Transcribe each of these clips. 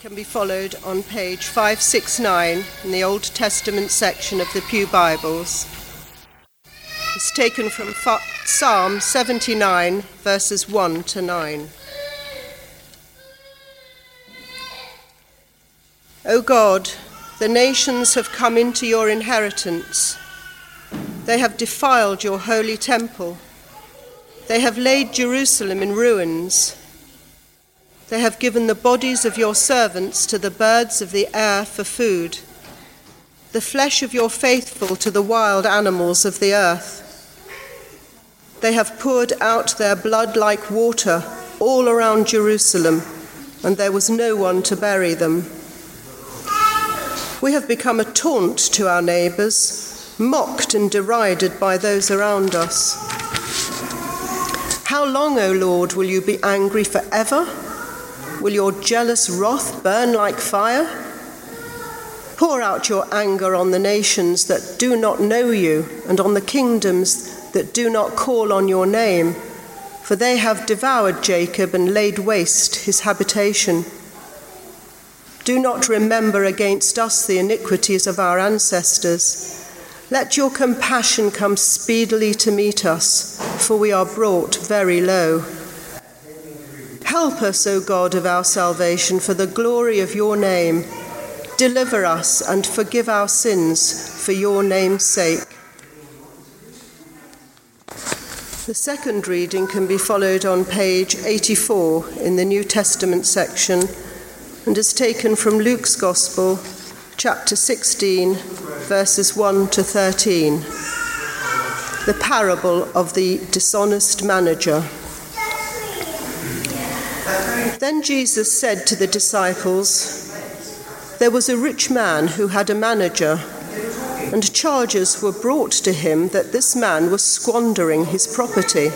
can be followed on page 569 in the Old Testament section of the Pew Bibles. It's taken from Psalm 79, verses 1 to 9. O God, the nations have come into your inheritance. They have defiled your holy temple. They have laid Jerusalem in ruins. They have given the bodies of your servants to the birds of the air for food, the flesh of your faithful to the wild animals of the earth. They have poured out their blood like water all around Jerusalem, and there was no one to bury them. We have become a taunt to our neighbours, mocked and derided by those around us. How long, O Lord, will you be angry forever? Will your jealous wrath burn like fire? Pour out your anger on the nations that do not know you and on the kingdoms that do not call on your name, for they have devoured Jacob and laid waste his habitation. Do not remember against us the iniquities of our ancestors. Let your compassion come speedily to meet us, for we are brought very low. Help us, O God of our salvation, for the glory of your name. Deliver us and forgive our sins for your name's sake. The second reading can be followed on page 84 in the New Testament section and is taken from Luke's Gospel, chapter 16, verses 1 to 13. The parable of the dishonest manager. Then Jesus said to the disciples, There was a rich man who had a manager, and charges were brought to him that this man was squandering his property.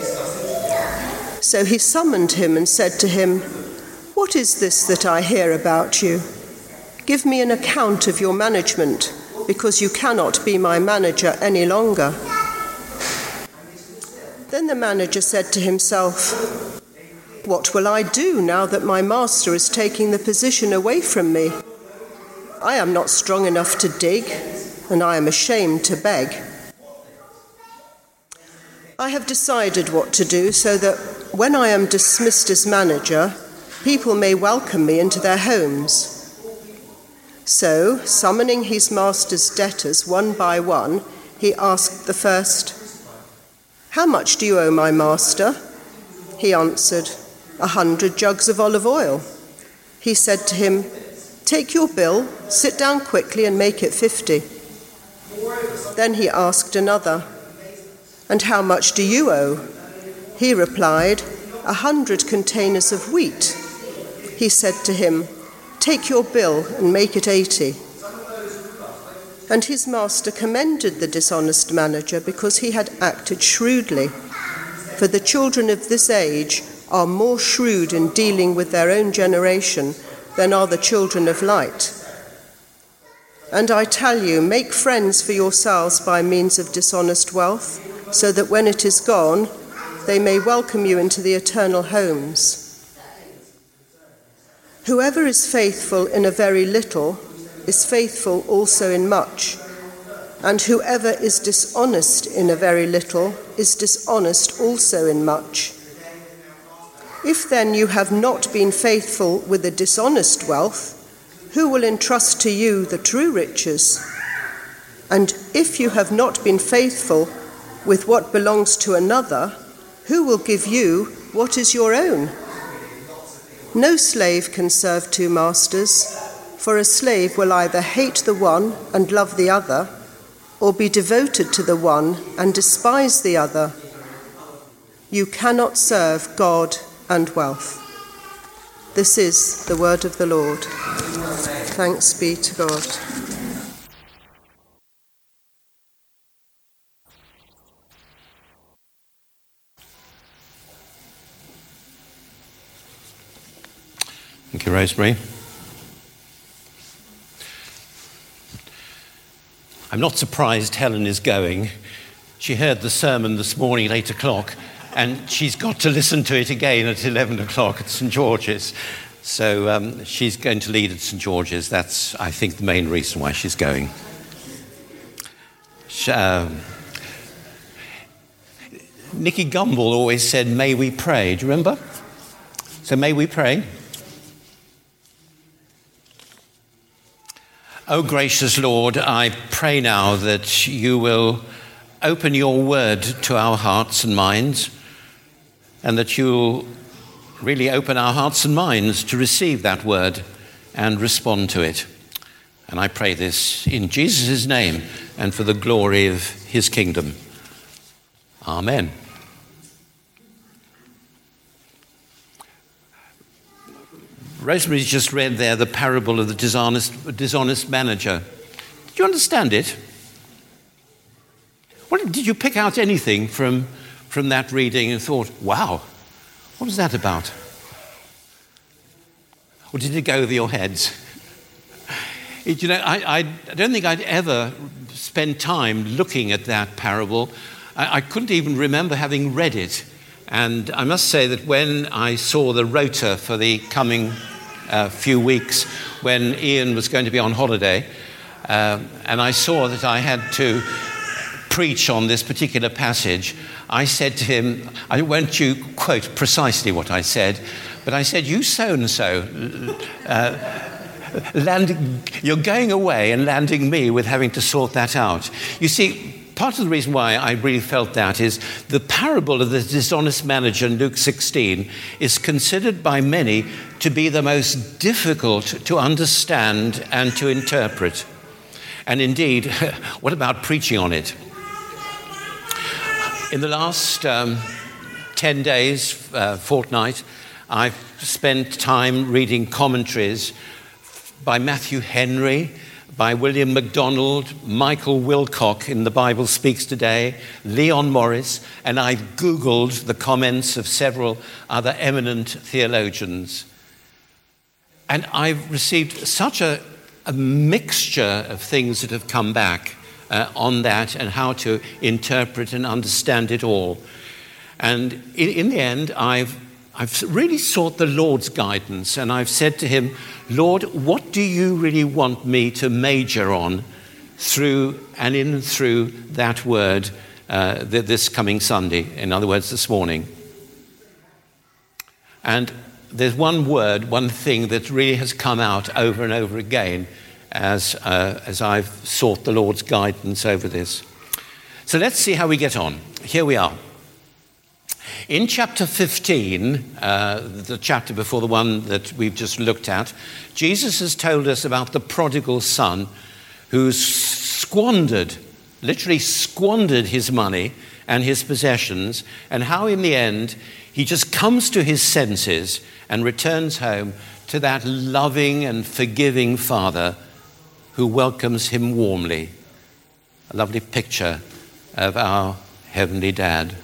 So he summoned him and said to him, What is this that I hear about you? Give me an account of your management, because you cannot be my manager any longer. Then the manager said to himself, what will I do now that my master is taking the position away from me? I am not strong enough to dig, and I am ashamed to beg. I have decided what to do so that when I am dismissed as manager, people may welcome me into their homes. So, summoning his master's debtors one by one, he asked the first, How much do you owe my master? He answered, a hundred jugs of olive oil. He said to him, Take your bill, sit down quickly, and make it fifty. Then he asked another, And how much do you owe? He replied, A hundred containers of wheat. He said to him, Take your bill and make it eighty. And his master commended the dishonest manager because he had acted shrewdly. For the children of this age are more shrewd in dealing with their own generation than are the children of light. And I tell you, make friends for yourselves by means of dishonest wealth, so that when it is gone, they may welcome you into the eternal homes. Whoever is faithful in a very little is faithful also in much, and whoever is dishonest in a very little is dishonest also in much. If then you have not been faithful with the dishonest wealth, who will entrust to you the true riches? And if you have not been faithful with what belongs to another, who will give you what is your own? No slave can serve two masters, for a slave will either hate the one and love the other, or be devoted to the one and despise the other. You cannot serve God and wealth. This is the word of the Lord. Thanks be to God. Thank you, Rosemary. I'm not surprised Helen is going. She heard the sermon this morning at 8 o'clock and she's got to listen to it again at 11 o'clock at St George's. So um, she's going to lead at St George's. That's, I think, the main reason why she's going. Um, Nicky Gumbel always said, May we pray. Do you remember? So, may we pray? Oh, gracious Lord, I pray now that you will open your word to our hearts and minds, and that you'll really open our hearts and minds to receive that word and respond to it. And I pray this in Jesus' name and for the glory of his kingdom. Amen. Rosemary's just read there the parable of the dishonest, dishonest manager. Did you understand it? What, did you pick out anything from, from that reading and thought, wow, what was that about? Or did it go over your heads? you know, I, I, don't think I'd ever spend time looking at that parable. I, I couldn't even remember having read it. And I must say that when I saw the rota for the coming uh, few weeks, when Ian was going to be on holiday, uh, and I saw that I had to preach on this particular passage, I said to him, I won't you quote precisely what I said, but I said, You so and so, you're going away and landing me with having to sort that out. You see, part of the reason why I really felt that is the parable of the dishonest manager in Luke 16 is considered by many to be the most difficult to understand and to interpret. And indeed, what about preaching on it? In the last um, 10 days, uh, fortnight, I've spent time reading commentaries by Matthew Henry, by William MacDonald, Michael Wilcock in The Bible Speaks Today, Leon Morris, and I've Googled the comments of several other eminent theologians. And I've received such a, a mixture of things that have come back uh, on that and how to interpret and understand it all. And in, in the end, I've, I've really sought the Lord's guidance and I've said to Him, Lord, what do you really want me to major on through and in through that word uh, this coming Sunday? In other words, this morning. And there's one word, one thing that really has come out over and over again as, uh, as I've sought the Lord's guidance over this. So let's see how we get on. Here we are. In chapter 15, uh, the chapter before the one that we've just looked at, Jesus has told us about the prodigal son who's squandered, literally squandered his money and his possessions, and how in the end he just comes to his senses and returns home to that loving and forgiving father who welcomes him warmly. A lovely picture of our Heavenly Dad.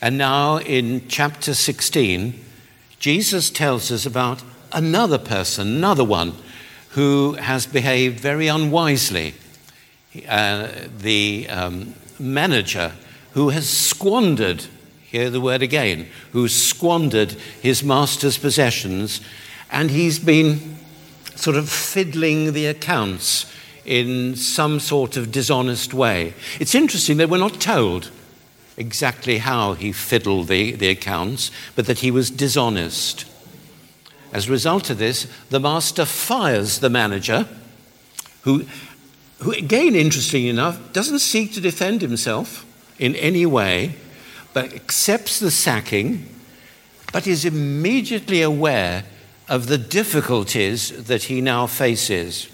And now in chapter 16, Jesus tells us about another person, another one, who has behaved very unwisely. Uh, the um, manager who has squandered, hear the word again, who squandered his master's possessions, and he's been sort of fiddling the accounts in some sort of dishonest way. It's interesting that we're not told exactly how he fiddled the, the accounts, but that he was dishonest. As a result of this, the master fires the manager, who, who again, interesting enough, doesn't seek to defend himself in any way, but accepts the sacking, but is immediately aware of the difficulties that he now faces.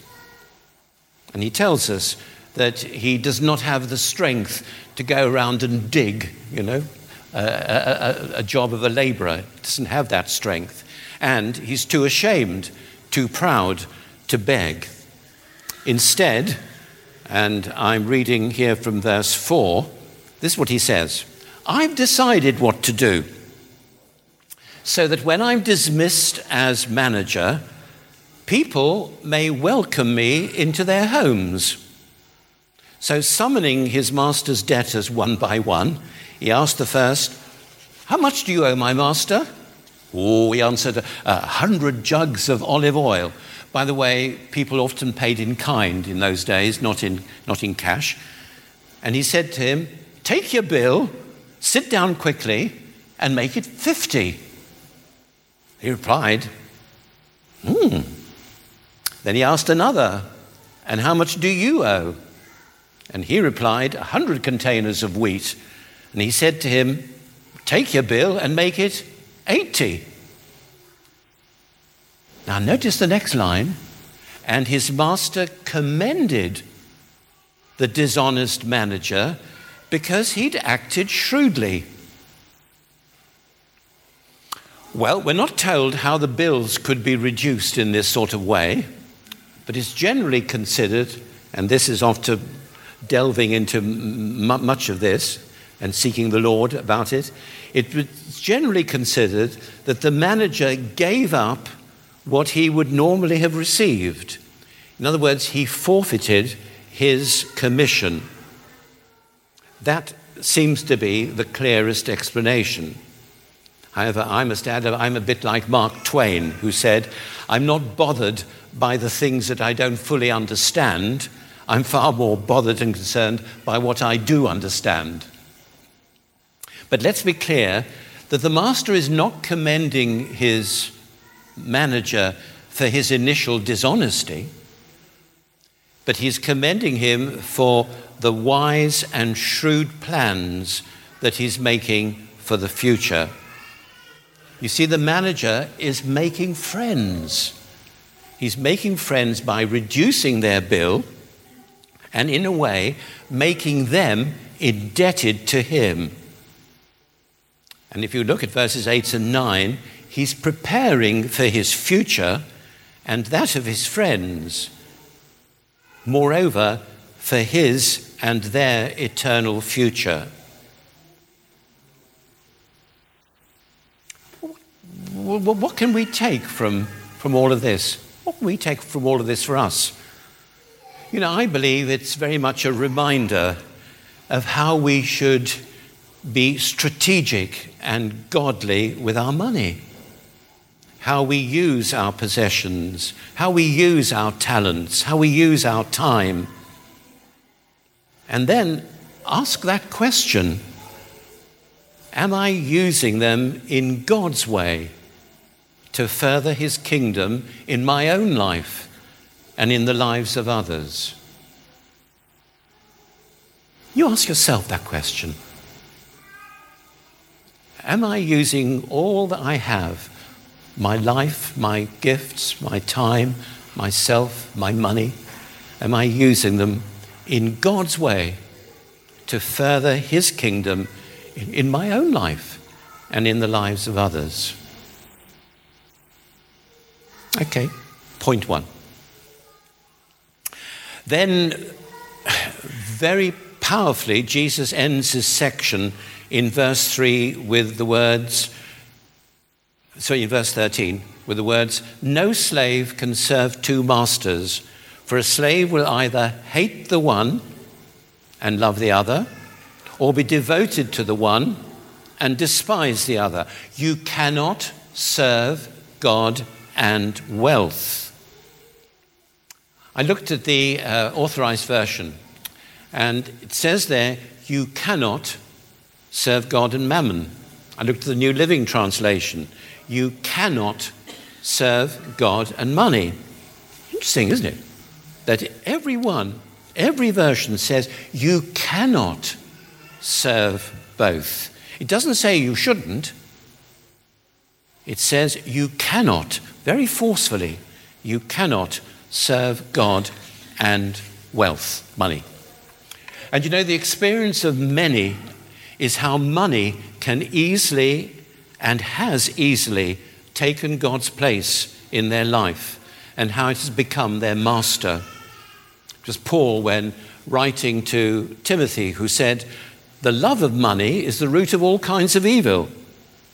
And he tells us that he does not have the strength to go around and dig, you know, a, a, job of a laborer. Doesn't have that strength. And he's too ashamed, too proud to beg. Instead, and I'm reading here from verse 4, this is what he says I've decided what to do so that when I'm dismissed as manager, people may welcome me into their homes. So, summoning his master's debtors one by one, he asked the first, How much do you owe my master? Oh, he answered, a hundred jugs of olive oil. By the way, people often paid in kind in those days, not in, not in cash. And he said to him, Take your bill, sit down quickly, and make it 50. He replied, Hmm. Then he asked another, And how much do you owe? And he replied, A hundred containers of wheat. And he said to him, Take your bill and make it 80. Now, notice the next line. And his master commended the dishonest manager because he'd acted shrewdly. Well, we're not told how the bills could be reduced in this sort of way, but it's generally considered, and this is after delving into m- much of this and seeking the Lord about it, it's generally considered that the manager gave up what he would normally have received. In other words, he forfeited his commission. That seems to be the clearest explanation. However, I must add, I'm a bit like Mark Twain, who said, I'm not bothered by the things that I don't fully understand. I'm far more bothered and concerned by what I do understand. But let's be clear that the master is not commending his manager for his initial dishonesty, but he's commending him for the wise and shrewd plans that he's making for the future. You see, the manager is making friends. He's making friends by reducing their bill and, in a way, making them indebted to him. And if you look at verses 8 and 9, he's preparing for his future and that of his friends. Moreover, for his and their eternal future. What can we take from, from all of this? What can we take from all of this for us? You know, I believe it's very much a reminder of how we should be strategic and godly with our money, how we use our possessions, how we use our talents, how we use our time. And then ask that question Am I using them in God's way to further His kingdom in my own life and in the lives of others? You ask yourself that question. Am I using all that I have my life, my gifts, my time, myself, my money? Am I using them in God's way to further His kingdom in, my own life and in the lives of others? Okay, point one. Then, very powerfully, Jesus ends his section in verse 3 with the words, sorry, in verse 13, with the words, No slave can serve two masters, for a slave will either hate the one and love the other, or be devoted to the one and despise the other. You cannot serve God and wealth. I looked at the uh, authorized version, and it says there, You cannot serve God and mammon. I looked at the New Living Translation. You cannot serve God and money. Interesting, isn't it? That every one, every version says you cannot serve both. It doesn't say you shouldn't. It says you cannot, very forcefully, you cannot serve God and wealth, money. And you know, the experience of many is how money can easily and has easily taken God's place in their life and how it has become their master. Was Paul when writing to Timothy who said, The love of money is the root of all kinds of evil.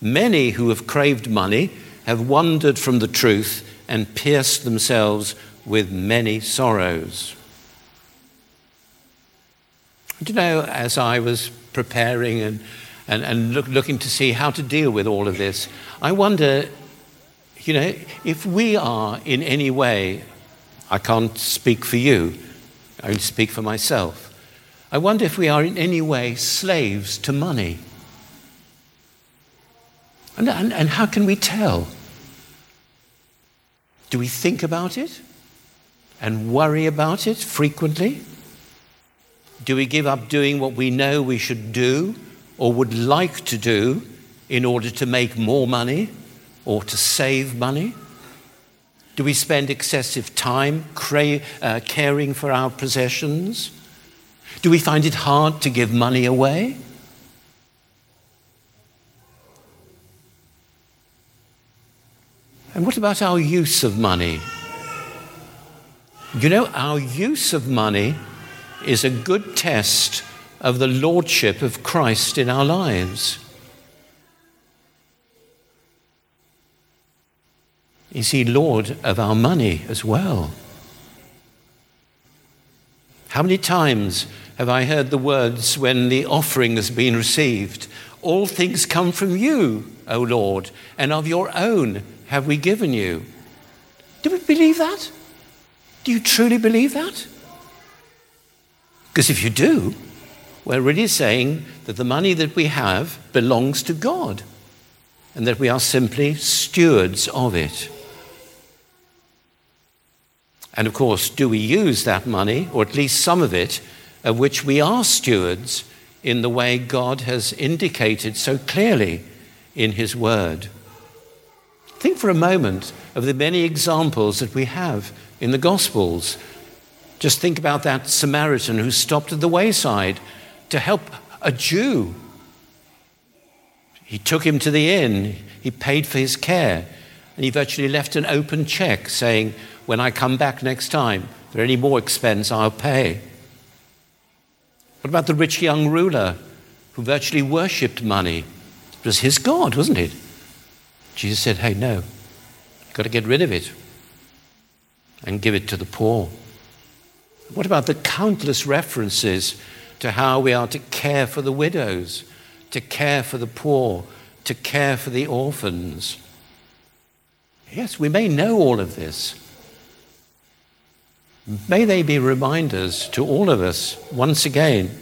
Many who have craved money have wandered from the truth and pierced themselves with many sorrows. Do you know, as I was preparing and, and, and look, looking to see how to deal with all of this. I wonder, you know, if we are in any way, I can't speak for you, I only speak for myself. I wonder if we are in any way slaves to money. And, and, and how can we tell? Do we think about it and worry about it frequently? Do we give up doing what we know we should do or would like to do in order to make more money or to save money? Do we spend excessive time cra- uh, caring for our possessions? Do we find it hard to give money away? And what about our use of money? You know, our use of money is a good test of the lordship of Christ in our lives. Is he Lord of our money as well? How many times have I heard the words when the offering has been received? All things come from you, O Lord, and of your own have we given you. Do we believe that? Do you truly believe that? Because if you do, we're really saying that the money that we have belongs to God and that we are simply stewards of it. And of course, do we use that money, or at least some of it, of which we are stewards in the way God has indicated so clearly in His Word? Think for a moment of the many examples that we have in the Gospels. Just think about that Samaritan who stopped at the wayside to help a Jew. He took him to the inn, he paid for his care, and he virtually left an open check saying, When I come back next time, there any more expense, I'll pay. What about the rich young ruler who virtually worshipped money? It was his God, wasn't it? Jesus said, Hey, no, you've got to get rid of it and give it to the poor. What about the countless references to how we are to care for the widows, to care for the poor, to care for the orphans? Yes, we may know all of this. May they be reminders to all of us, once again,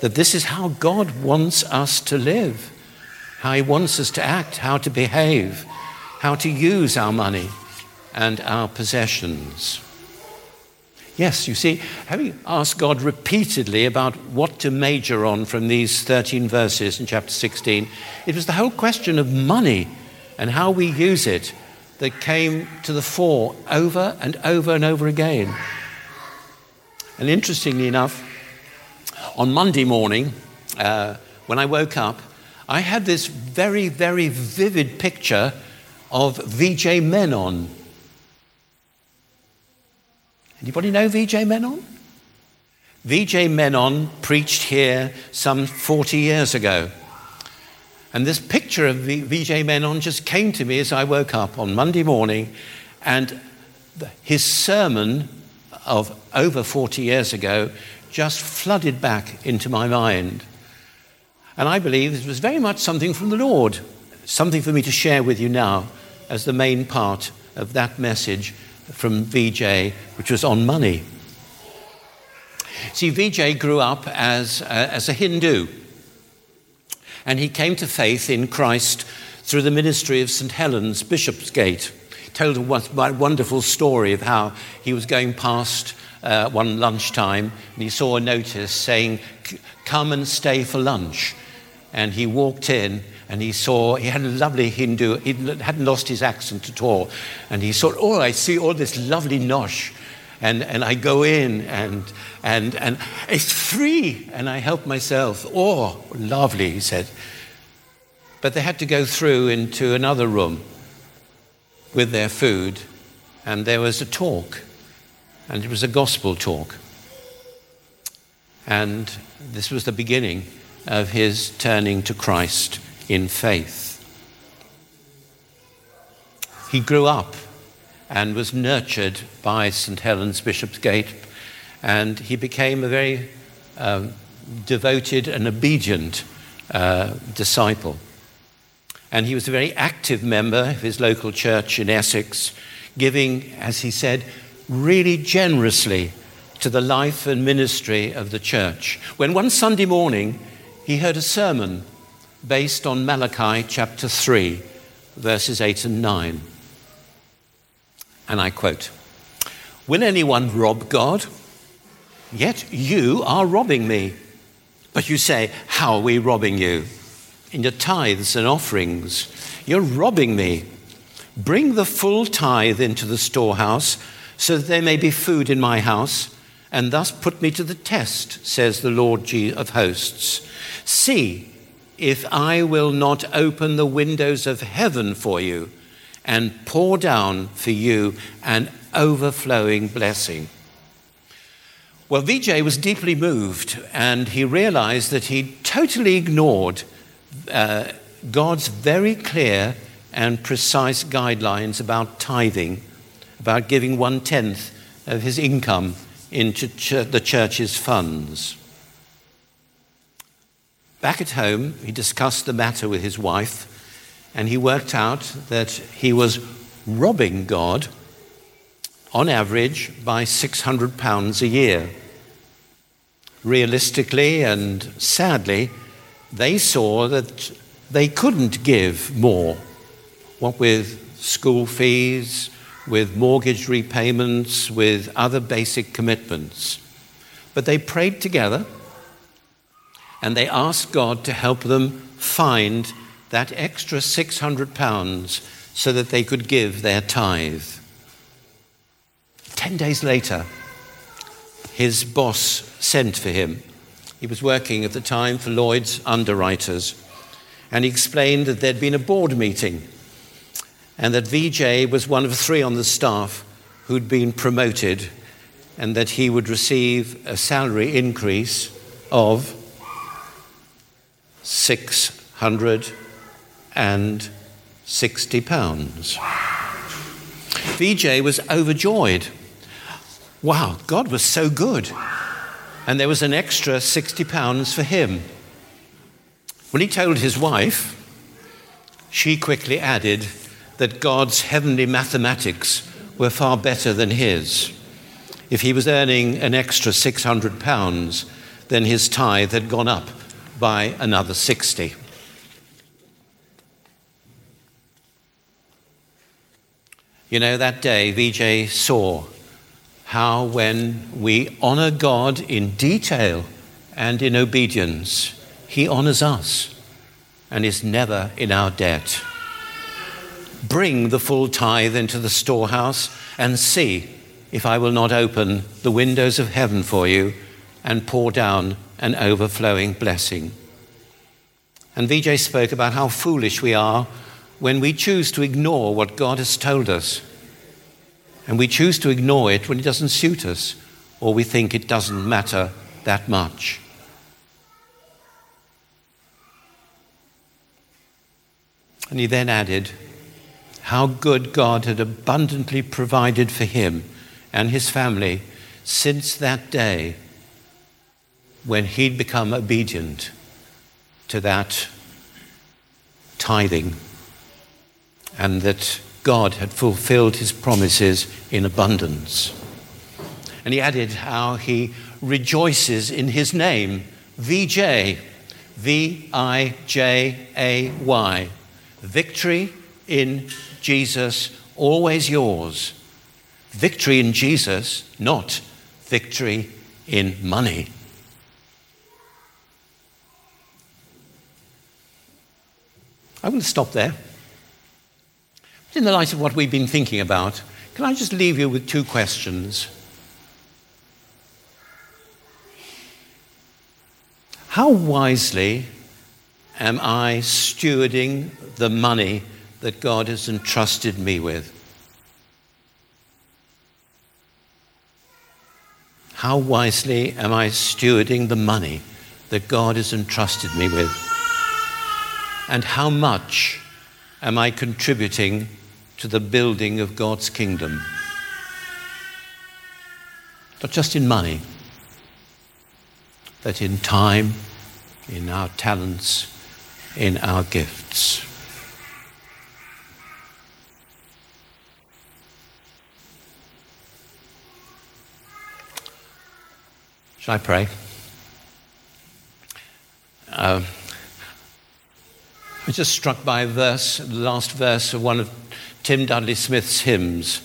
that this is how God wants us to live how He wants us to act, how to behave, how to use our money and our possessions. Yes, you see, having asked God repeatedly about what to major on from these 13 verses in chapter 16, it was the whole question of money and how we use it that came to the fore over and over and over again. And interestingly enough, on Monday morning, uh, when I woke up, I had this very, very vivid picture of V.J. Menon. Anybody know V.J. Menon? V.J. Menon preached here some 40 years ago. And this picture of V.J. Menon just came to me as I woke up on Monday morning, and his sermon of over 40 years ago just flooded back into my mind. And I believe it was very much something from the Lord, something for me to share with you now as the main part of that message from VJ, which was on money. See, VJ grew up as, as a Hindu, and he came to faith in Christ through the ministry of St. Helen's Bishopsgate. Told a wonderful story of how he was going past uh, one lunchtime and he saw a notice saying, Come and stay for lunch and he walked in and he saw, he had a lovely Hindu, he hadn't lost his accent at all. And he saw, oh, I see all this lovely nosh. And, and I go in and, and, and it's free. And I help myself. Oh, lovely, he said. But they had to go through into another room with their food. And there was a talk. And it was a gospel talk. And this was the beginning of his turning to Christ in faith. He grew up and was nurtured by St. Helen's Bishopsgate, and he became a very um, devoted and obedient uh, disciple. And he was a very active member of his local church in Essex, giving, as he said, really generously to the life and ministry of the church. When one Sunday morning he heard a sermon based on Malachi chapter 3, verses 8 and 9. And I quote Will anyone rob God? Yet you are robbing me. But you say, How are we robbing you? In your tithes and offerings. You're robbing me. Bring the full tithe into the storehouse, so that there may be food in my house, and thus put me to the test, says the Lord of hosts. See if I will not open the windows of heaven for you and pour down for you an overflowing blessing. Well, Vijay was deeply moved and he realized that he totally ignored uh, God's very clear and precise guidelines about tithing, about giving one tenth of his income into ch- the church's funds. Back at home, he discussed the matter with his wife, and he worked out that he was robbing God on average by £600 a year. Realistically and sadly, they saw that they couldn't give more. What with school fees, with mortgage repayments, with other basic commitments. But they prayed together and they asked God to help them find that extra 600 pounds so that they could give their tithe. Ten days later, his boss sent for him. He was working at the time for Lloyd's Underwriters, and he explained that there'd been a board meeting and that VJ was one of three on the staff who'd been promoted and that he would receive a salary increase of 660 pounds. VJ was overjoyed. Wow, God was so good. And there was an extra 60 pounds for him. When he told his wife, she quickly added that God's heavenly mathematics were far better than his. If he was earning an extra 600 pounds, then his tithe had gone up by another 60. You know, that day, VJ saw how when we honor God in detail and in obedience, He honors us and is never in our debt. Bring the full tithe into the storehouse and see if I will not open the windows of heaven for you and pour down an overflowing blessing. And VJ spoke about how foolish we are when we choose to ignore what God has told us. And we choose to ignore it when it doesn't suit us or we think it doesn't matter that much. And he then added how good God had abundantly provided for him and his family since that day when he'd become obedient to that tithing and that God had fulfilled his promises in abundance. And he added how he rejoices in his name, VJ, V I J A Y, victory in Jesus, always yours. Victory in Jesus, not victory in money. I want to stop there. But in the light of what we've been thinking about, can I just leave you with two questions? How wisely am I stewarding the money that God has entrusted me with? How wisely am I stewarding the money that God has entrusted me with? And how much am I contributing to the building of God's kingdom? Not just in money, but in time, in our talents, in our gifts. Shall I pray? Um, I was just struck by a verse, the last verse of one of Tim Dudley Smith's hymns,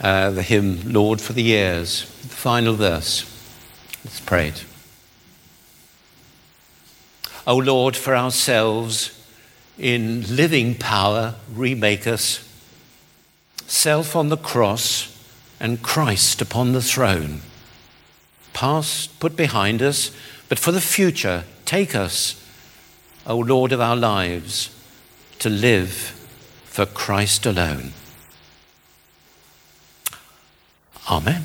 uh, the hymn Lord for the Years, the final verse. Let's pray it. O Lord, for ourselves, in living power, remake us, self on the cross and Christ upon the throne. Past put behind us, but for the future, take us, O Lord of our lives, to live for Christ alone. Amen.